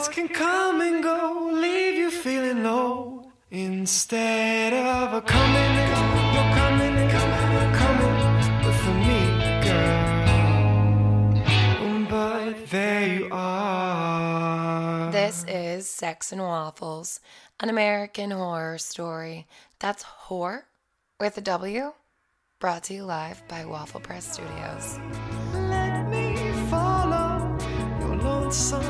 thoughts can come and go, leave you feeling low. Instead of a coming and go, you're coming and coming, coming with me, girl. But there you are. This is Sex and Waffles, an American horror story. That's whore with a W, brought to you live by Waffle Press Studios. Let me follow your lonesome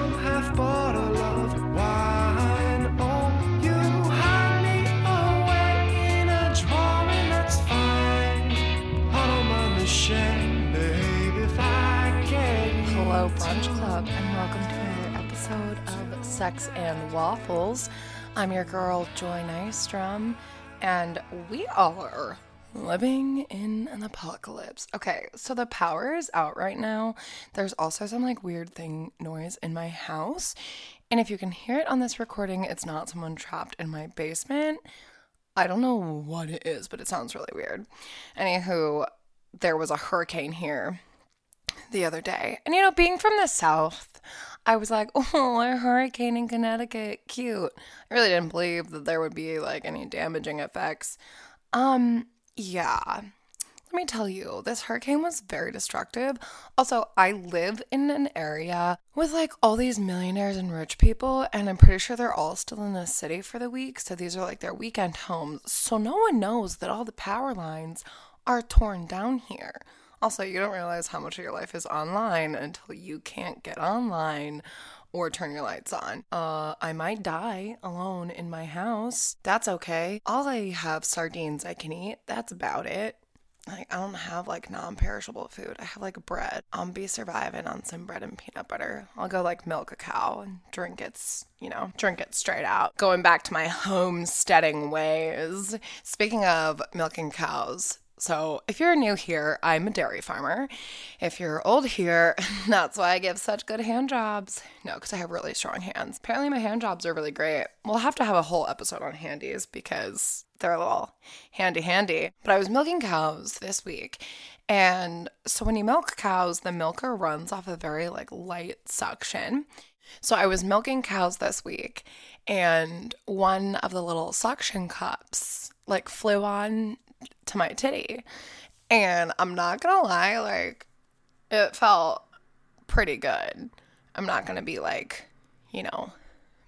shame, babe, if I get you Hello, Brunch Club, and welcome to another episode of Sex and Waffles. I'm your girl, Joy Nystrom, and we are living in an apocalypse. Okay, so the power is out right now. There's also some like weird thing noise in my house. And if you can hear it on this recording, it's not someone trapped in my basement. I don't know what it is, but it sounds really weird. Anywho, there was a hurricane here the other day. And you know, being from the South, I was like, oh, a hurricane in Connecticut, cute. I really didn't believe that there would be like any damaging effects. Um, yeah. Let me tell you, this hurricane was very destructive. Also, I live in an area with like all these millionaires and rich people, and I'm pretty sure they're all still in the city for the week. So these are like their weekend homes. So no one knows that all the power lines are torn down here. Also, you don't realize how much of your life is online until you can't get online or turn your lights on. Uh, I might die alone in my house. That's okay. All I have sardines I can eat. That's about it. Like I don't have like non-perishable food. I have like bread. I'll be surviving on some bread and peanut butter. I'll go like milk a cow and drink its, you know, drink it straight out. Going back to my homesteading ways. Speaking of milking cows, so, if you're new here, I'm a dairy farmer. If you're old here, that's why I give such good hand jobs. No, because I have really strong hands. Apparently, my hand jobs are really great. We'll have to have a whole episode on handies because they're a little handy handy. But I was milking cows this week. And so, when you milk cows, the milker runs off a very like light suction. So I was milking cows this week, and one of the little suction cups like flew on to my titty. And I'm not gonna lie, like, it felt pretty good. I'm not gonna be like, you know,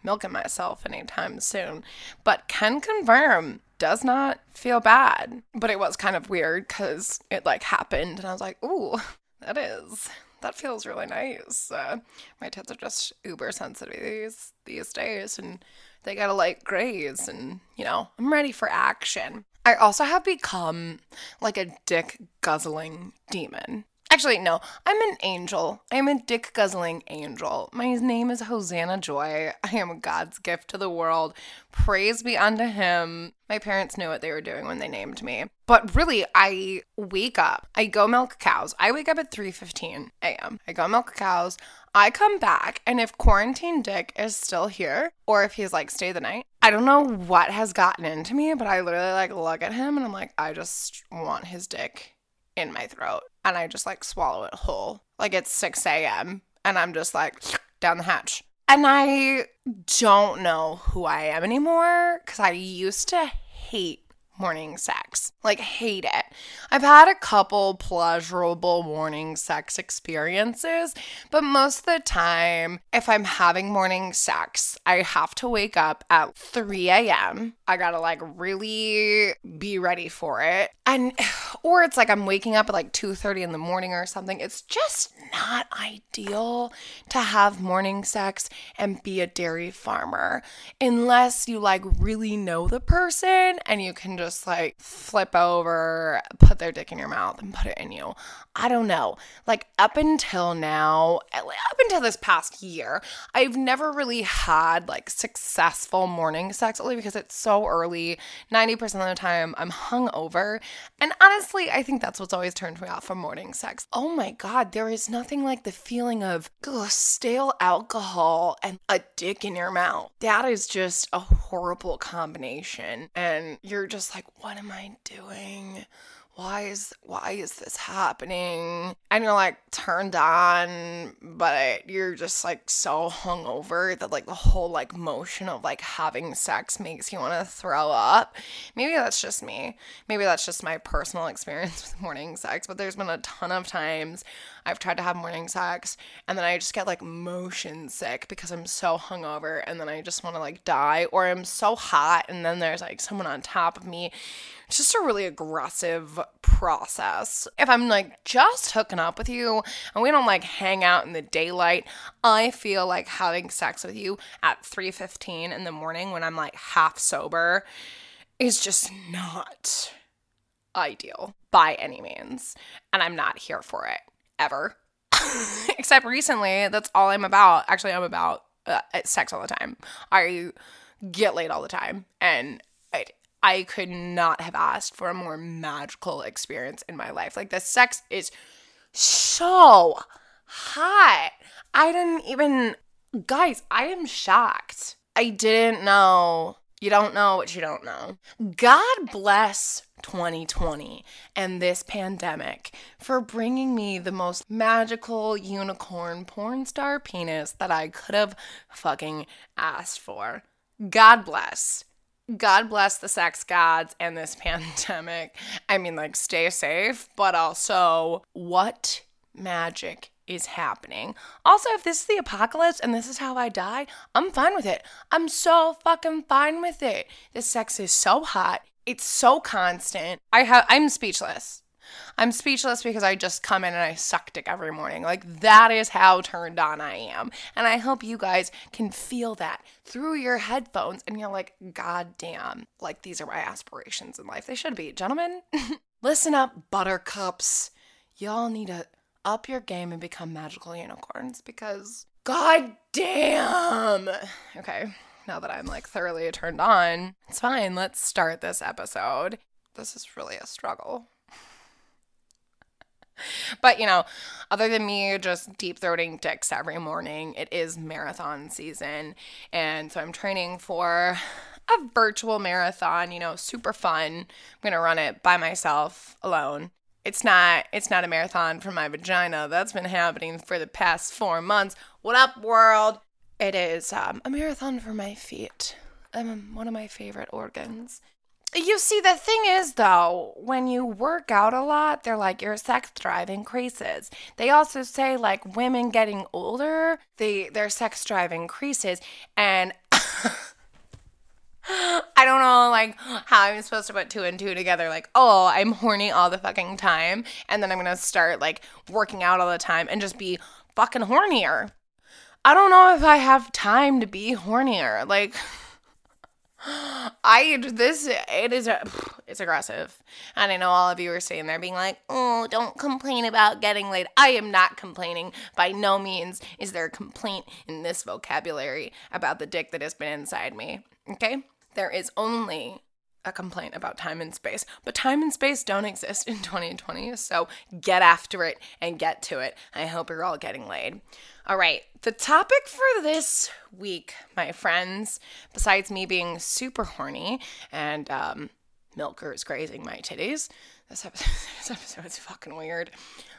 milking myself anytime soon, but can confirm does not feel bad. But it was kind of weird because it like happened, and I was like, ooh, that is. That feels really nice. Uh, my tits are just uber sensitive these these days, and they gotta like graze, and you know I'm ready for action. I also have become like a dick guzzling demon. Actually, no, I'm an angel. I'm a dick guzzling angel. My name is Hosanna Joy. I am God's gift to the world. Praise be unto him. My parents knew what they were doing when they named me. But really, I wake up. I go milk cows. I wake up at 3:15 a.m. I go milk cows. I come back, and if quarantine dick is still here, or if he's like stay the night, I don't know what has gotten into me, but I literally like look at him and I'm like, I just want his dick in my throat. And I just like swallow it whole. Like it's 6 a.m. and I'm just like down the hatch. And I don't know who I am anymore because I used to hate morning sex. Like, hate it. I've had a couple pleasurable morning sex experiences, but most of the time, if I'm having morning sex, I have to wake up at 3 a.m. I gotta like really be ready for it. And, or it's like I'm waking up at like 2.30 in the morning or something. It's just not ideal to have morning sex and be a dairy farmer unless you like really know the person and you can just like flip over, put their dick in your mouth and put it in you. I don't know. Like up until now, up until this past year, I've never really had like successful morning sex only because it's so early. 90% of the time I'm hungover. And honestly, I think that's what's always turned me off from morning sex. Oh my God, there is nothing like the feeling of ugh, stale alcohol and a dick in your mouth. That is just a horrible combination. And you're just like, what am I doing? Why is why is this happening? And you're like turned on, but you're just like so hungover that like the whole like motion of like having sex makes you want to throw up. Maybe that's just me. Maybe that's just my personal experience with morning sex, but there's been a ton of times I've tried to have morning sex and then I just get like motion sick because I'm so hungover and then I just want to like die or I'm so hot and then there's like someone on top of me. It's just a really aggressive process. If I'm like just hooking up with you and we don't like hang out in the daylight, I feel like having sex with you at 3:15 in the morning when I'm like half sober is just not ideal by any means. And I'm not here for it ever. Except recently, that's all I'm about. Actually, I'm about uh, sex all the time. I get laid all the time. And I, I could not have asked for a more magical experience in my life. Like, the sex is so hot. I didn't even, guys, I am shocked. I didn't know. You don't know what you don't know. God bless 2020 and this pandemic for bringing me the most magical unicorn porn star penis that I could have fucking asked for. God bless. God bless the sex gods and this pandemic. I mean, like, stay safe, but also, what magic is happening. Also, if this is the apocalypse and this is how I die, I'm fine with it. I'm so fucking fine with it. The sex is so hot. It's so constant. I have I'm speechless. I'm speechless because I just come in and I suck dick every morning. Like that is how turned on I am. And I hope you guys can feel that through your headphones and you're like, God damn, like these are my aspirations in life. They should be. Gentlemen, listen up, buttercups. Y'all need to up your game and become magical unicorns because god damn. Okay now that I'm like thoroughly turned on. It's fine. Let's start this episode. This is really a struggle. but you know, other than me just deep throating dicks every morning, it is marathon season. And so I'm training for a virtual marathon, you know, super fun. I'm going to run it by myself alone. It's not it's not a marathon for my vagina. That's been happening for the past 4 months. What up world? It is um, a marathon for my feet. Um, one of my favorite organs. You see, the thing is, though, when you work out a lot, they're like your sex drive increases. They also say like women getting older, they their sex drive increases, and I don't know like how I'm supposed to put two and two together. Like, oh, I'm horny all the fucking time, and then I'm gonna start like working out all the time and just be fucking hornier. I don't know if I have time to be hornier. Like, I this it is it's aggressive, and I know all of you are sitting there being like, "Oh, don't complain about getting laid." I am not complaining. By no means is there a complaint in this vocabulary about the dick that has been inside me. Okay, there is only a complaint about time and space, but time and space don't exist in 2020. So get after it and get to it. I hope you're all getting laid. All right, the topic for this week, my friends, besides me being super horny and um, milkers grazing my titties, this episode, this episode is fucking weird.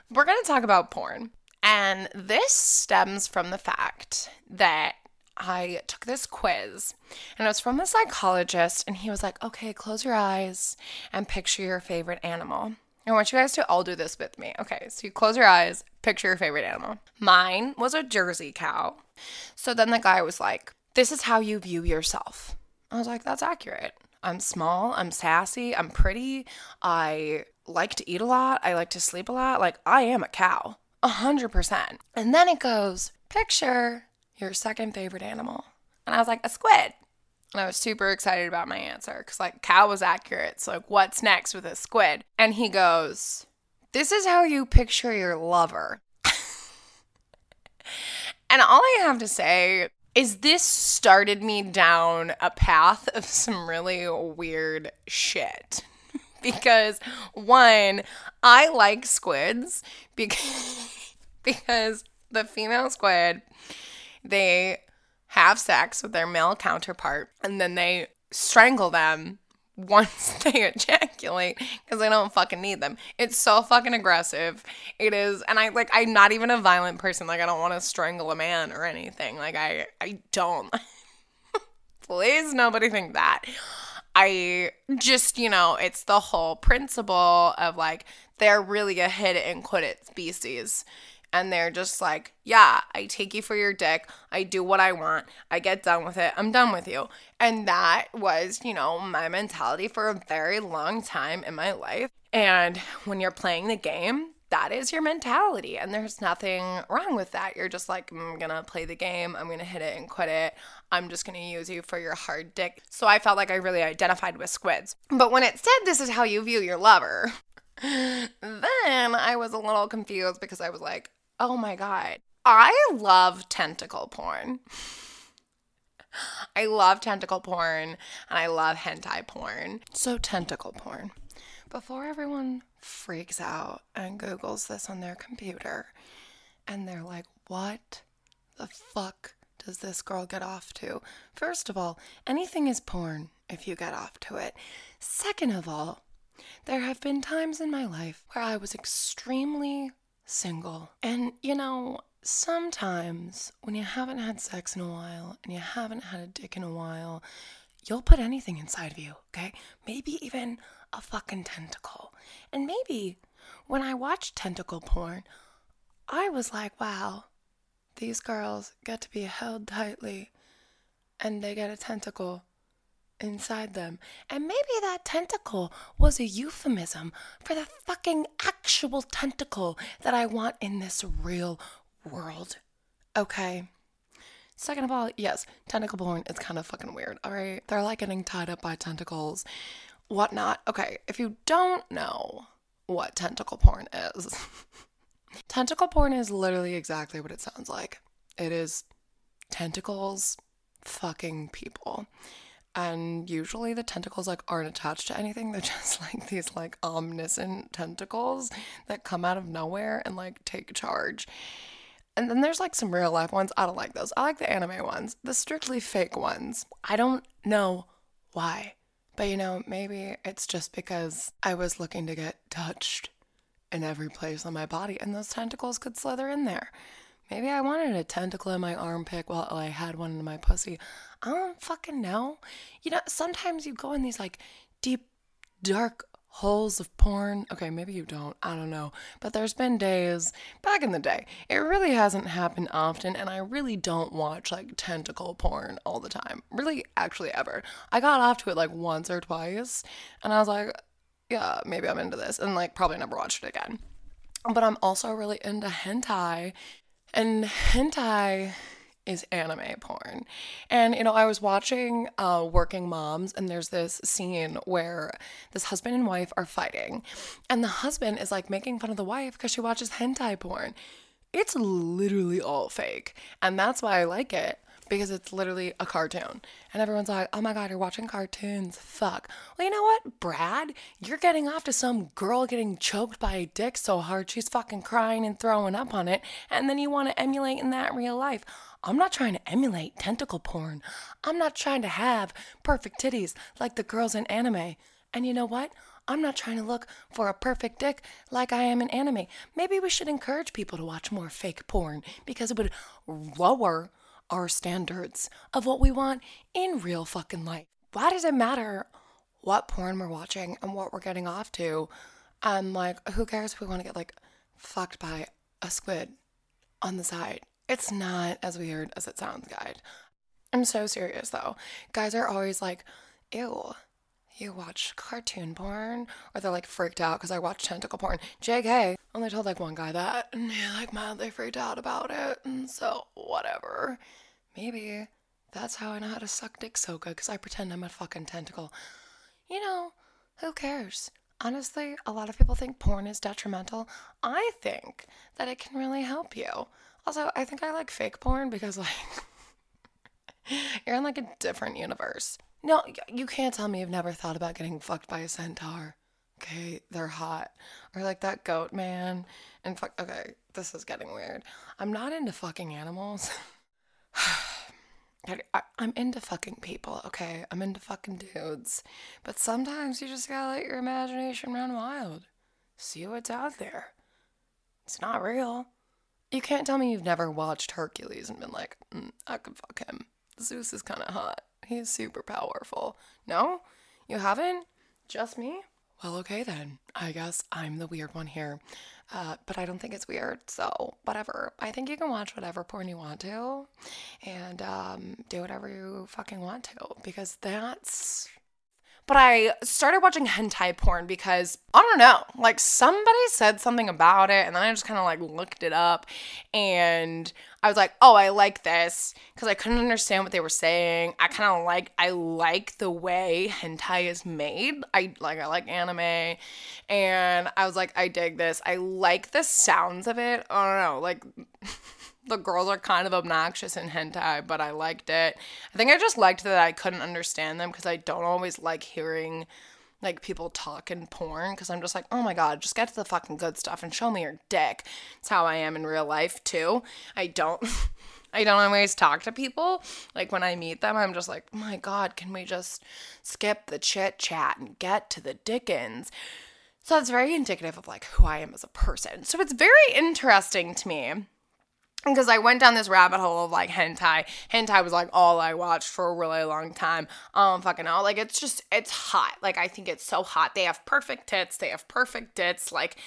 We're to talk about porn. And this stems from the fact that I took this quiz and it was from a psychologist, and he was like, okay, close your eyes and picture your favorite animal. I want you guys to all do this with me. Okay, so you close your eyes, picture your favorite animal. Mine was a Jersey cow. So then the guy was like, This is how you view yourself. I was like, That's accurate. I'm small, I'm sassy, I'm pretty, I like to eat a lot, I like to sleep a lot. Like, I am a cow, a hundred percent. And then it goes, Picture your second favorite animal. And I was like, A squid. And I was super excited about my answer because, like, cow was accurate. So, like, what's next with a squid? And he goes, This is how you picture your lover. and all I have to say is this started me down a path of some really weird shit. because, one, I like squids because, because the female squid, they have sex with their male counterpart and then they strangle them once they ejaculate because they don't fucking need them. It's so fucking aggressive. It is, and I like I'm not even a violent person. Like I don't want to strangle a man or anything. Like I I don't. Please nobody think that. I just, you know, it's the whole principle of like they're really a hit it and quit it species. And they're just like, yeah, I take you for your dick. I do what I want. I get done with it. I'm done with you. And that was, you know, my mentality for a very long time in my life. And when you're playing the game, that is your mentality. And there's nothing wrong with that. You're just like, I'm gonna play the game. I'm gonna hit it and quit it. I'm just gonna use you for your hard dick. So I felt like I really identified with squids. But when it said this is how you view your lover, then I was a little confused because I was like, oh my God, I love tentacle porn. I love tentacle porn and I love hentai porn. So, tentacle porn. Before everyone freaks out and Googles this on their computer and they're like, what the fuck does this girl get off to? First of all, anything is porn if you get off to it. Second of all, there have been times in my life where I was extremely single. And, you know, sometimes when you haven't had sex in a while and you haven't had a dick in a while, you'll put anything inside of you, okay? Maybe even a fucking tentacle. And maybe when I watched tentacle porn, I was like, wow, these girls get to be held tightly and they get a tentacle inside them. And maybe that tentacle was a euphemism for the fucking actual tentacle that I want in this real world. Okay. Second of all, yes, tentacle porn is kind of fucking weird, all right? They're like getting tied up by tentacles, whatnot. Okay, if you don't know what tentacle porn is, tentacle porn is literally exactly what it sounds like. It is tentacles fucking people and usually the tentacles like aren't attached to anything. They're just like these like omniscient tentacles that come out of nowhere and like take charge. And then there's like some real life ones. I don't like those. I like the anime ones the strictly fake ones. I don't know why but you know maybe it's just because i was looking to get touched in every place on my body and those tentacles could slither in there. Maybe I wanted a tentacle in my armpit while I had one in my pussy. I don't fucking know. You know, sometimes you go in these like deep, dark holes of porn. Okay, maybe you don't. I don't know. But there's been days back in the day. It really hasn't happened often, and I really don't watch like tentacle porn all the time. Really, actually, ever. I got off to it like once or twice, and I was like, yeah, maybe I'm into this, and like probably never watched it again. But I'm also really into hentai and hentai is anime porn. And, you know, I was watching uh, Working Moms, and there's this scene where this husband and wife are fighting, and the husband is like making fun of the wife because she watches hentai porn. It's literally all fake. And that's why I like it because it's literally a cartoon. And everyone's like, oh my God, you're watching cartoons. Fuck. Well, you know what, Brad? You're getting off to some girl getting choked by a dick so hard she's fucking crying and throwing up on it. And then you want to emulate in that real life. I'm not trying to emulate tentacle porn. I'm not trying to have perfect titties like the girls in anime. And you know what? I'm not trying to look for a perfect dick like I am in anime. Maybe we should encourage people to watch more fake porn because it would lower our standards of what we want in real fucking life. Why does it matter what porn we're watching and what we're getting off to? And like, who cares if we want to get like fucked by a squid on the side? It's not as weird as it sounds, guys. I'm so serious though. Guys are always like, ew, you watch cartoon porn? Or they're like freaked out because I watch tentacle porn. JK, only told like one guy that, and he like mildly freaked out about it, and so whatever. Maybe that's how I know how to suck dick so good because I pretend I'm a fucking tentacle. You know, who cares? Honestly, a lot of people think porn is detrimental. I think that it can really help you. Also, I think I like fake porn because, like, you're in like a different universe. No, you can't tell me you've never thought about getting fucked by a centaur. Okay, they're hot. Or like that goat man. And fuck, okay, this is getting weird. I'm not into fucking animals. I, I'm into fucking people, okay? I'm into fucking dudes. But sometimes you just gotta let your imagination run wild. See what's out there. It's not real. You can't tell me you've never watched Hercules and been like, mm, I could fuck him. Zeus is kind of hot. He's super powerful. No? You haven't? Just me? Well, okay then. I guess I'm the weird one here. Uh, but I don't think it's weird, so whatever. I think you can watch whatever porn you want to and um, do whatever you fucking want to because that's but I started watching hentai porn because I don't know, like somebody said something about it, and then I just kind of like looked it up, and I was like, oh, I like this because I couldn't understand what they were saying. I kind of like I like the way hentai is made. I like I like anime, and I was like, I dig this. I like the sounds of it. I don't know, like. the girls are kind of obnoxious in hentai, but I liked it. I think I just liked that I couldn't understand them because I don't always like hearing like people talk in porn because I'm just like, oh my god, just get to the fucking good stuff and show me your dick. It's how I am in real life too. I don't. I don't always talk to people. Like when I meet them, I'm just like, oh my god, can we just skip the chit chat and get to the Dickens? So that's very indicative of like who I am as a person. So it's very interesting to me because I went down this rabbit hole of like hentai. Hentai was like all I watched for a really long time. Um, fucking hell, like it's just it's hot. Like I think it's so hot. They have perfect tits. They have perfect tits. Like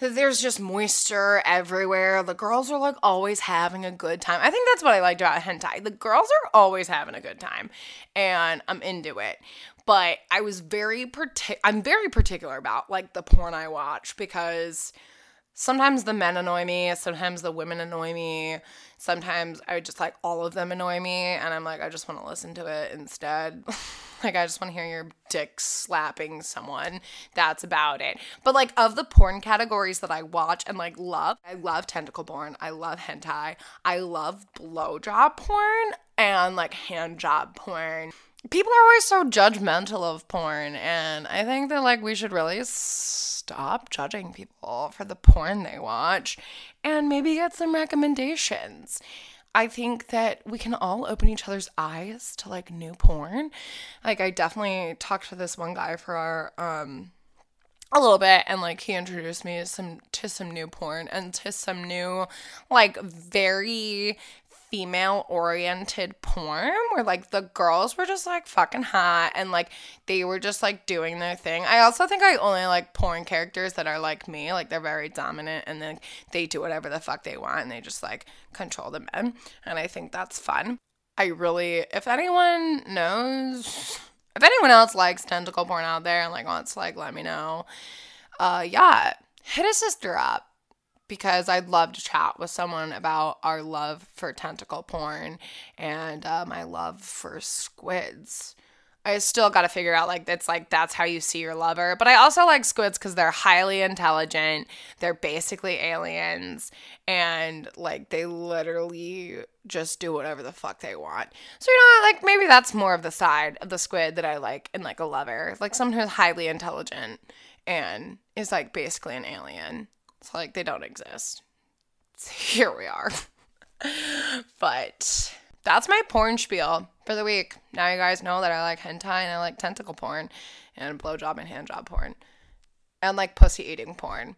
there's just moisture everywhere. The girls are like always having a good time. I think that's what I liked about hentai. The girls are always having a good time, and I'm into it. But I was very partic- I'm very particular about like the porn I watch because sometimes the men annoy me, sometimes the women annoy me, sometimes I just like all of them annoy me, and I'm like, I just want to listen to it instead. like, I just want to hear your dick slapping someone. That's about it. But like, of the porn categories that I watch and like love, I love tentacle porn, I love hentai, I love blowjob porn, and like hand job porn people are always so judgmental of porn and i think that like we should really stop judging people for the porn they watch and maybe get some recommendations. I think that we can all open each other's eyes to like new porn. Like i definitely talked to this one guy for our um a little bit and like he introduced me to some to some new porn and to some new like very female oriented porn where like the girls were just like fucking hot and like they were just like doing their thing. I also think I only like porn characters that are like me, like they're very dominant and then they do whatever the fuck they want and they just like control the men. And I think that's fun. I really, if anyone knows, if anyone else likes tentacle porn out there and like wants to like let me know, uh, yeah, hit a sister up because I'd love to chat with someone about our love for tentacle porn and uh, my love for squids. I still got to figure out like it's like that's how you see your lover. But I also like squids because they're highly intelligent. They're basically aliens and like they literally just do whatever the fuck they want. So you know, like maybe that's more of the side of the squid that I like in like a lover. Like someone who's highly intelligent and is like basically an alien. It's like they don't exist. So here we are. but that's my porn spiel for the week. Now you guys know that I like hentai and I like tentacle porn and blowjob and handjob porn. And like pussy eating porn.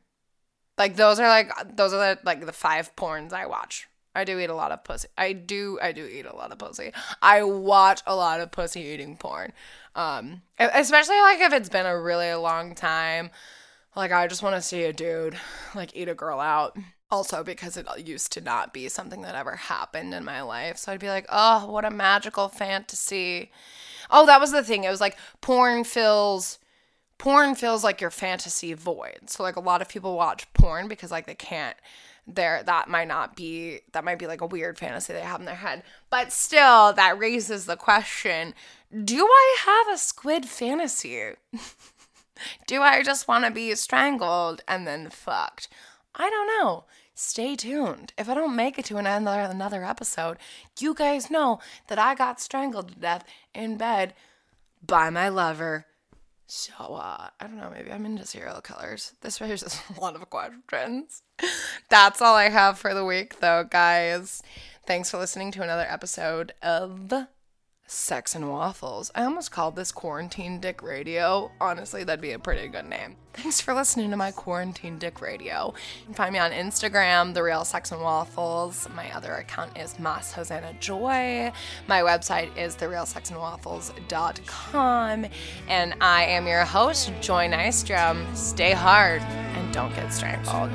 Like those are like those are the like the five porns I watch. I do eat a lot of pussy. I do I do eat a lot of pussy. I watch a lot of pussy eating porn. Um especially like if it's been a really long time like, I just want to see a dude, like, eat a girl out. Also, because it used to not be something that ever happened in my life. So I'd be like, oh, what a magical fantasy. Oh, that was the thing. It was like porn fills porn feels like your fantasy void. So like a lot of people watch porn because like they can't there that might not be that might be like a weird fantasy they have in their head. But still that raises the question, do I have a squid fantasy? Do I just want to be strangled and then fucked? I don't know. Stay tuned. If I don't make it to another another episode, you guys know that I got strangled to death in bed by my lover. So uh, I don't know, maybe I'm into serial killers. This raises a lot of questions. That's all I have for the week though, guys. Thanks for listening to another episode of Sex and Waffles. I almost called this Quarantine Dick Radio. Honestly, that'd be a pretty good name. Thanks for listening to my Quarantine Dick Radio. You can find me on Instagram, The Real Sex and Waffles. My other account is Mas Hosanna Joy. My website is TheRealSexandWaffles.com. And I am your host, Joy Nystrom. Stay hard and don't get strangled.